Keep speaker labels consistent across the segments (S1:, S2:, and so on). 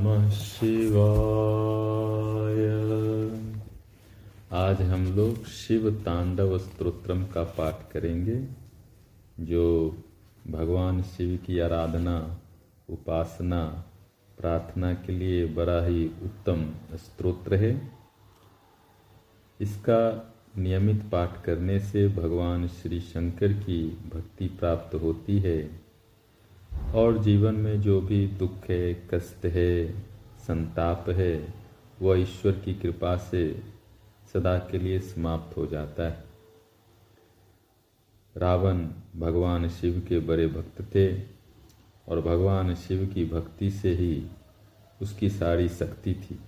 S1: नमः शिवाय। आज हम लोग शिव तांडव स्तोत्रम का पाठ करेंगे, जो भगवान शिव की आराधना, उपासना, प्रार्थना के लिए बड़ा ही उत्तम स्त्रोत्र है। इसका नियमित पाठ करने से भगवान श्री शंकर की भक्ति प्राप्त होती है। और जीवन में जो भी दुख है, कष्ट है, संताप है, वह ईश्वर की कृपा से सदा के लिए समाप्त हो जाता है। रावण भगवान शिव के बड़े भक्त थे और भगवान शिव की भक्ति से ही उसकी सारी शक्ति थी।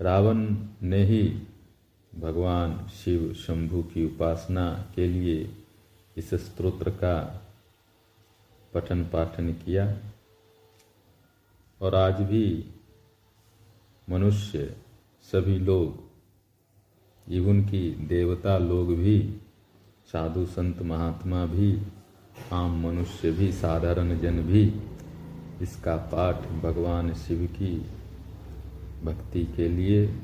S1: रावण ने ही भगवान शिव शंभु की उपासना के लिए इस स्त्रोत्र का पठन पाठन किया। और आज भी मनुष्य, सभी लोग, इवन की देवता लोग भी, साधु संत महात्मा भी, आम मनुष्य भी, साधारण जन भी, इसका पाठ भगवान शिव की भक्ति के लिए,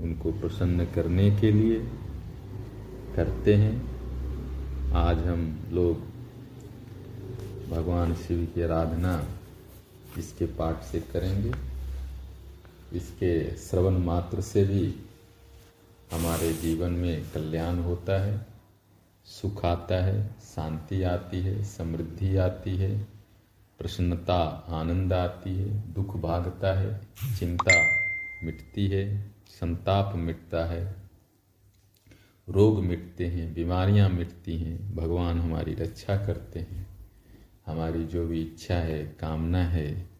S1: उनको प्रसन्न करने के लिए करते हैं। आज हम लोग भगवान शिव की आराधना इसके पाठ से करेंगे। इसके श्रवण मात्र से भी हमारे जीवन में कल्याण होता है, सुख आता है, शांति आती है, समृद्धि आती है, प्रसन्नता, आनंद आती है, दुख भागता है, चिंता मिटती है, संताप मिटता है, रोग मिटते हैं, बीमारियाँ मिटती हैं, भगवान हमारी रक्षा करते हैं। हमारी जो भी इच्छा है, कामना है,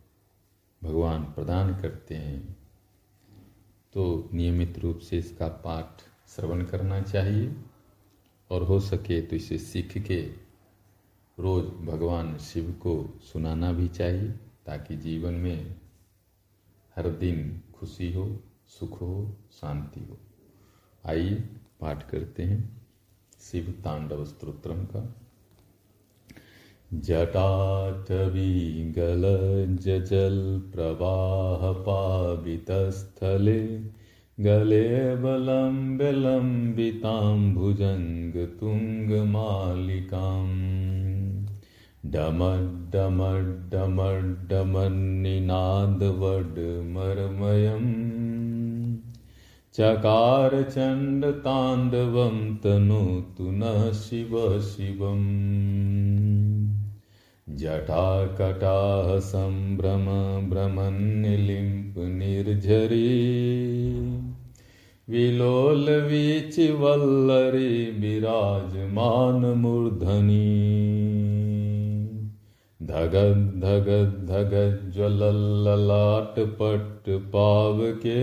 S1: भगवान प्रदान करते हैं तो नियमित रूप से इसका पाठ श्रवण करना चाहिए और हो सके तो इसे सीख के रोज भगवान शिव को सुनाना भी चाहिए ताकि जीवन में हर दिन खुशी हो, सुख हो, शांति हो। आइए पाठ करते हैं शिव तांडव स्त्रोत्रम का। जटाटवीगलजजल्प्रवाहपावितस्थले गले बलम्बिलम्बिताम्भुजङ्गतुङ्गमालिकाम् डमड्डमड्डमड्डमन्निनादवड्मर्मयम् चकारचण्डताण्डवं तनोतु नः शिव शिवम् जटाकटाः सम्भ्रम भ्रमन्निलिम्प निर्झरी। विलोलवीचिवल्लरी विराजमानमूर्धनि धगद् धगद् धगज्ज्वलल्ललाटपट् पावके।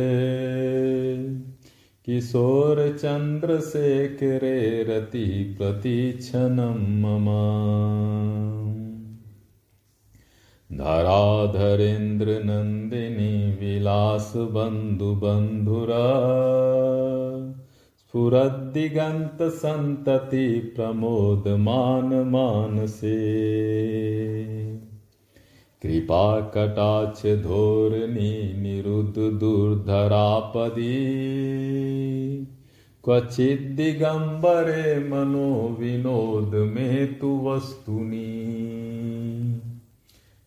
S1: किशोर चन्द्रशेखरे रति प्रतीक्षणं मम। धराधरेन्द्रनन्दिनी विलासबन्धुबन्धुरा स्फुरद्दिगन्तसन्तति प्रमोदमानमानसे। कृपाकटाक्षधोरणी निरुद्धदुर्धरापदी क्वचिद्दिगम्बरे मनो विनोद मे तु वस्तुनि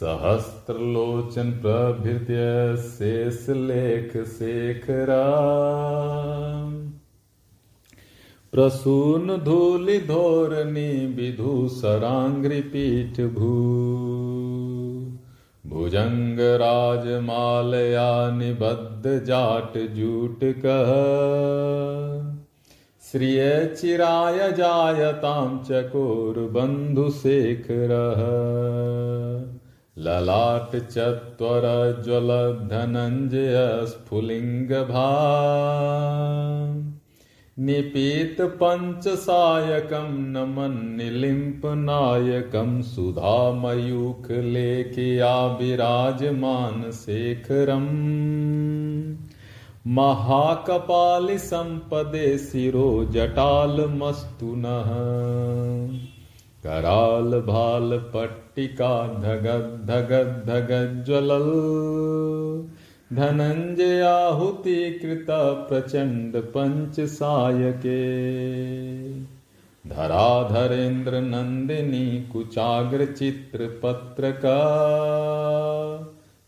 S1: सहस्त्रलोचन प्रभृत्य शेषलेख शेखरा। प्रसून धूलि धोरणी विधुसराङ्घ्रिपीठ भू। भुजंग राजमालया निबद्ध जाट जूट कह। श्रिय चिराय जायताम चकोर बंधु शेखर ललाटचत्वरज्वलधनञ्जयस्फुलिङ्गभा निपीतपञ्चसायकं नमन्निलिम्पनायकं सुधामयूखलेखियाभिराजमानशेखरम्। महाकपालिसम्पदे शिरो जटालमस्तु नः। कराल भाल पट्टिका धगद धगद धगज्वलल धनंजय आहुति कृत प्रचंड पंच सायके। धराधरेन्द्र नंदिनी कुचाग्र चित्र पत्रका।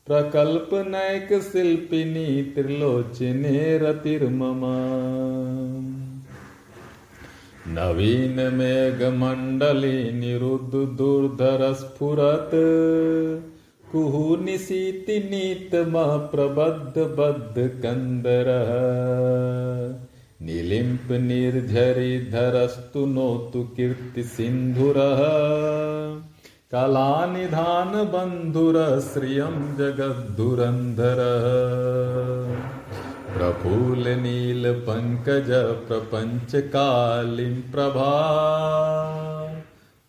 S1: प्रकल्प नयक शिल्पिनी त्रिलोचने रतिर्ममा। नवीन मेघ मंडल निरुद्ध दुर्धर स्फुरत कुहु निशीति नीतमः प्रबद्धबद्धकन्दरः निलिम्प निर्झरिधरस्तु नोतु कीर्ति सिंधु कला निधान बंधुर श्रियं जगद्धुरंधर प्रफुल्लनीलपङ्कज प्रपञ्चकालीं प्रभा।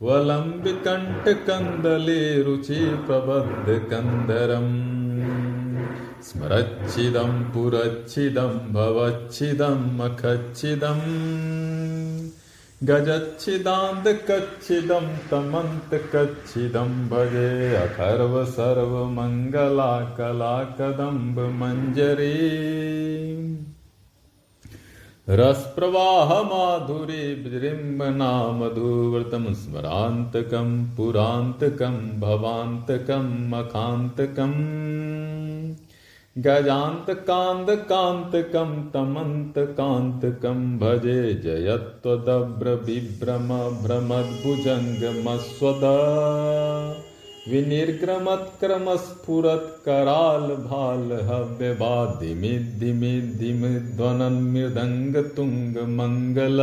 S1: वलम्बिकण्ठकन्दले रुचिप्रबद्धकन्दरम् स्मरच्छिदं पुरच्छिदं भवच्छिदम् अखच्छिदम् गजच्छिदान्त कच्छिदं तमन्त कच्छिदं भजे अथर्व सर्वमङ्गला कलाकदम्ब मञ्जरी रसप्रवाहमाधुरी विजृम्भनामधूव्रतं स्मरान्तकं पुरान्तकं भवान्तकम् अखान्तकम् गजान्त कान्त कान्तकं तमन्तकान्तकं भजे मृदंग तुंग विनिर्क्रमत्क्रमस्फुरत्करालभालहव्यवादिमिद्धिमिद्धिमिध्वनन्मृदङ्गतुङ्गमङ्गल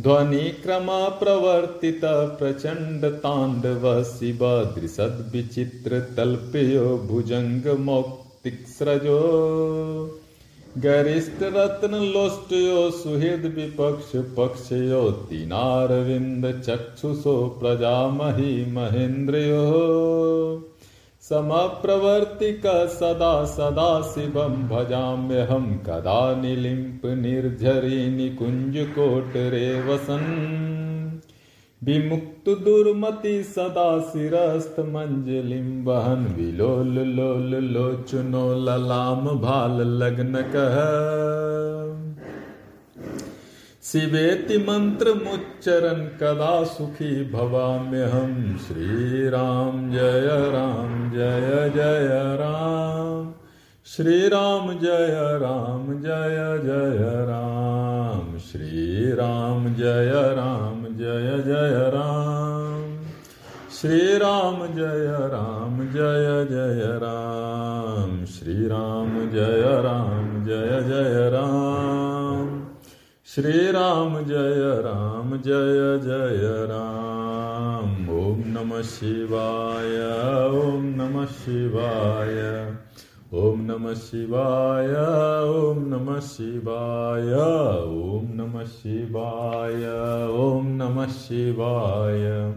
S1: ध्वनिक्रमप्रवर्तितप्रचण्डताण्डवशिवादृशद्विचित्रतल्पयो भुजङ्गमौक्तिक्स्रजो। गरिष्ठरत्नलोष्टयो सुहृद्विपक्षपक्षयो तीनारविन्दचक्षुषो प्रजामहि महेन्द्रयोः। समप्रवर्तिक सदा सदा शिवं भजाम्यहं कदा निर्झरि वसन् विमुक्त दुर्मति सदा शिरस्तमञ्जलिं वहन् विलोल लोल लोचनो ललाम भाल लग्नकः शिवेति मन्त्रमुच्चरन् कदा सुखी भवाम्यहं। श्रीराम जय राम, जय जय राम। श्रीराम जय राम, जय जय राम। श्रीराम जय राम, जय जय राम। श्रीराम जय राम, जय जय राम। श्रीराम जय राम, जय जय राम। श्रीराम जय राम, जय जय राम। ओम नमः शिवाय, ओम नमः शिवाय। ओम नमः शिवाय, ओम नमः शिवाय। ओम नमः शिवाय, ओम नमः शिवाय।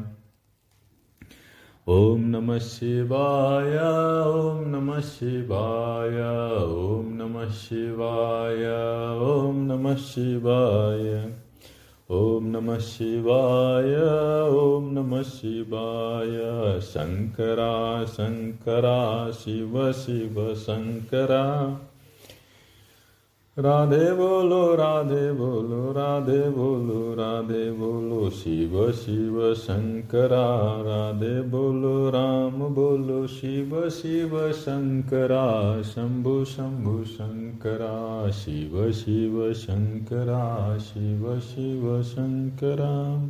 S1: ॐ नमः शिवाय ॐ नमः शिवाय ॐ नमः शिवाय ॐ नमः शिवाय ॐ नमः शिवाय ॐ नमः शिवाय शङ्करा शङ्करा शिव शिव शङ्करा राधे बोलो राधे बोलो राधे बोलो राधे बोलो, शिव शिव शंकरा, राधे बोलो, राम बोलो, शिव शिव शंकरा, शंभु शंभु शंकरा, शिव शिव शंकरा, शिव शिव शंकरा,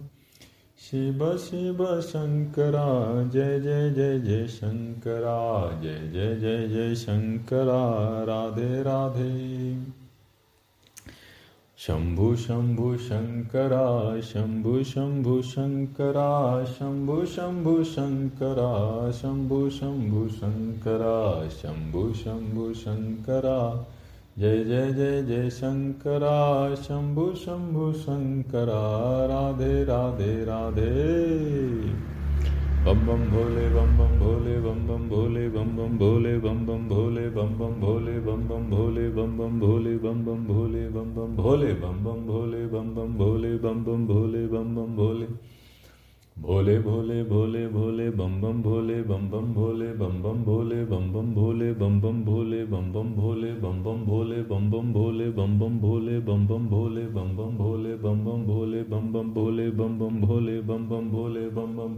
S1: शिव शिव शंकरा, जय जय जय जय शंकरा, जय जय जय जय शंकरा, राधे राधे। शम्भु शम्भु शङ्करा शम्भु शम्भु शङ्करा शम्भु शम्भु शङ्करा शम्भु शम्भु शङ्करा शम्भु शम्भु शङ्करा जय जय जय जय शङ्करा शम्भु शम्भु शङ्करा राधे राधे राधे। बम बम भोले बम बम भोले बम बम भोले बम बम भोले बम बम भोले बम बम भोले बम बम भोले बम बम भोले बम बम भोले बम बम भोले बम बम भोले बम बम भोले बम बम भोले बम बम भोले भोले भोले भोले भोले बम बम भोले बम बम भोले बम बम भोले बम बम भोले बम बम भोले बम बम भोले बम बम भोले बम बम भोले बम बम भोले बम बम भोले बम बम भोले बम बम भोले बम बम भोले बम बम भोले बम बम भोले बम बम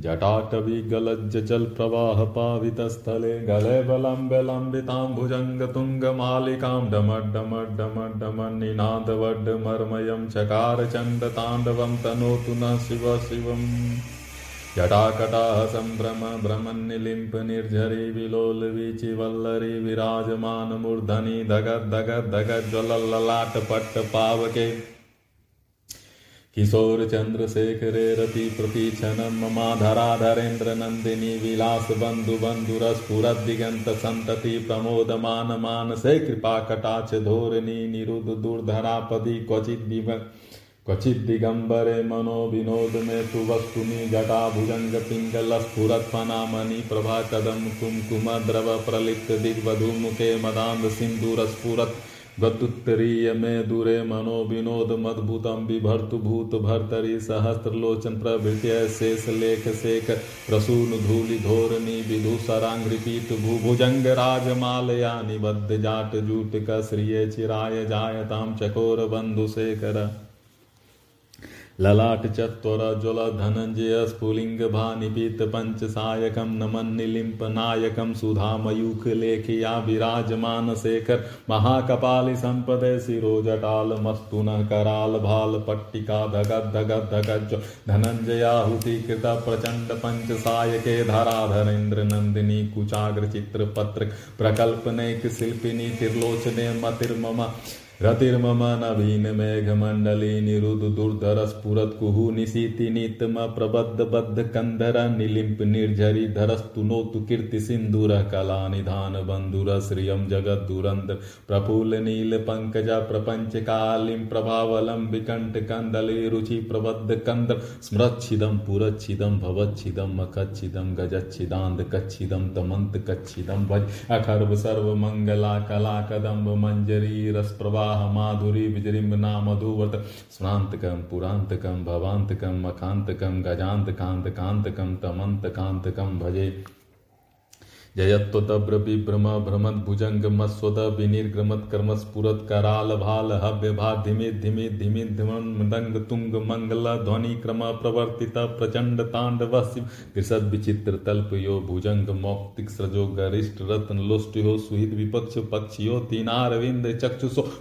S1: जटाटविगलज्जलप्रवाहपावितस्थले गलेबलम्बलम्बिताम्भुजङ्गतुङ्गमालिकां डमड्डमड्डमड्डमन्निनादवड्डमर्मयं चकारचण्डताण्डवं तनोतु न शिव शिवम् जटाकटाः सम्भ्रम भ्रमन्निलिम्पनिर्झरि विलोलवीचिवल्लरि विराजमानमूर्धनि धगद् धगद् धगज्ज्वलल्ललाटपट्टपावके किशोरचंद्रशेखरे रिप्रति माधराधरेन्द्र नंदिनी विलास बंधु बंधुरस्फुरा दिगंत सतती किशोरचन्द्रशेखरे रतिप्रतीक्षणं ममाधराधरेन्द्रनन्दिनी विलासबन्धुबन्धुरस्फुरद्दिगन्तसन्तति प्रमोदमानमानसे कृपाकटाक्षधोरिणी निरुद्धुर्धरापदि क्वचिद्दिव दिगंबरे मनो विनोद मे तु वस्तुनि जटाभुजङ्गपिङ्गलस्फुरत्मनामनि प्रभाकदं कुङ्कुमद्रवप्रलिप्तदिग्वधुमुखे मदान्धसिन्दूरस्फुरत् गतुत्तरीय मे दूरे मनो विनोदमद्भुतं बिभर्तुभूतभर्तरि सहस्रलोचन प्रभृत्य शेषलेखसेक प्रसूनुधूलिधोरणि विधुसराङ्घ्रिपीतभुभुजङ्गराजमालया निबद्धजाटजूटिकश्रिये चिराय जायताम चकोर बंधु शेखर। ललाटचत्वरज्वलधनञ्जयस्फुलिङ्गभानिपीतपञ्चसायकं नमन्निलिम्पनायकं सुधामयूखलेखिया विराजमानशेखर महाकपालि सम्पदे शिरोजटालमस्तु नः करालभालपट्टिका धगद्धगद्धगज्व धनञ्जयाहुतिकृता प्रचण्डपञ्चसायके धराधरेन्द्रनन्दिनी कुचाग्रचित्रपत्र प्रकल्पनैकशिल्पिनी त्रिलोचने मतिर्मम रतिर्ममनवीनमेघमण्डले निरुदुर्धरस्फुरत्कुहु निशीति नीतमप्रबद्धबद्धकन्धर निलिम्प निर्झरि धरस्तु नोतु कीर्तिसिन्धुरः कलानिधानबन्धुरश्रियं जगद्दुरन्द रुचि प्रबद्ध कंद स्मृिदम पुरछिदम भवच्छिदम कच्छिदम भवच्छिदम् कच्छिदम तमंत कच्छिदम भज अखर्व कदमी रस प्रभा विवाह माधुरी विजृंभना मधुवर्त स्नातकम पुरांतकम भवांतकम मकांतकम गजांत कांत कांतकम तमंत कांतकम भजे। जयत्वतब्रबिभ्रम भ्रमद्भुजङ्गमस्वत विनिर्गमत्कर्मस्फुरत्करालभाल हव्यभा धिमे धिमे धिमे धिमन् मृदङ्गतुङ्ग मङ्गलध्वनिक्रम प्रवर्तिता प्रचण्डताण्डवः शिव। त्रिसद्विचित्रतल्पयो भुजङ्गमौक्तिकसृजो गरिष्ठरत्नलुष्टयो सुहृद्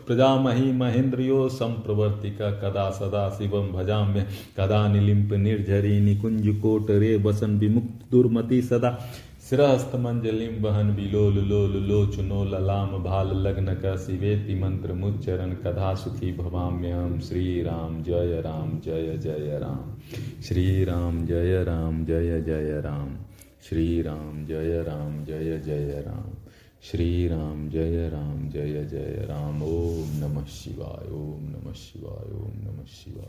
S1: प्रजा मही महेंद्र यो संप्रवर्ति कदा सदा शिव भजाम्य। कदा निलिम्प निर्झरी निकुंज कोटरे वसन विमुक्त दुर्मति सदा। शिरहस्तमंजलिम वहन विलोल लोल लोचनो ललाम भाल लग्न का शिवेति मंत्र मुच्चरण कथा सुखी भवाम्यहम श्री राम जय राम, जय जय राम। श्री राम जय राम, जय जय राम। श्री राम जय राम, जय जय राम। श्री राम जय राम, जय जय राम। ओम नमः शिवाय, ओम नमः शिवाय, ओम नमः शिवाय।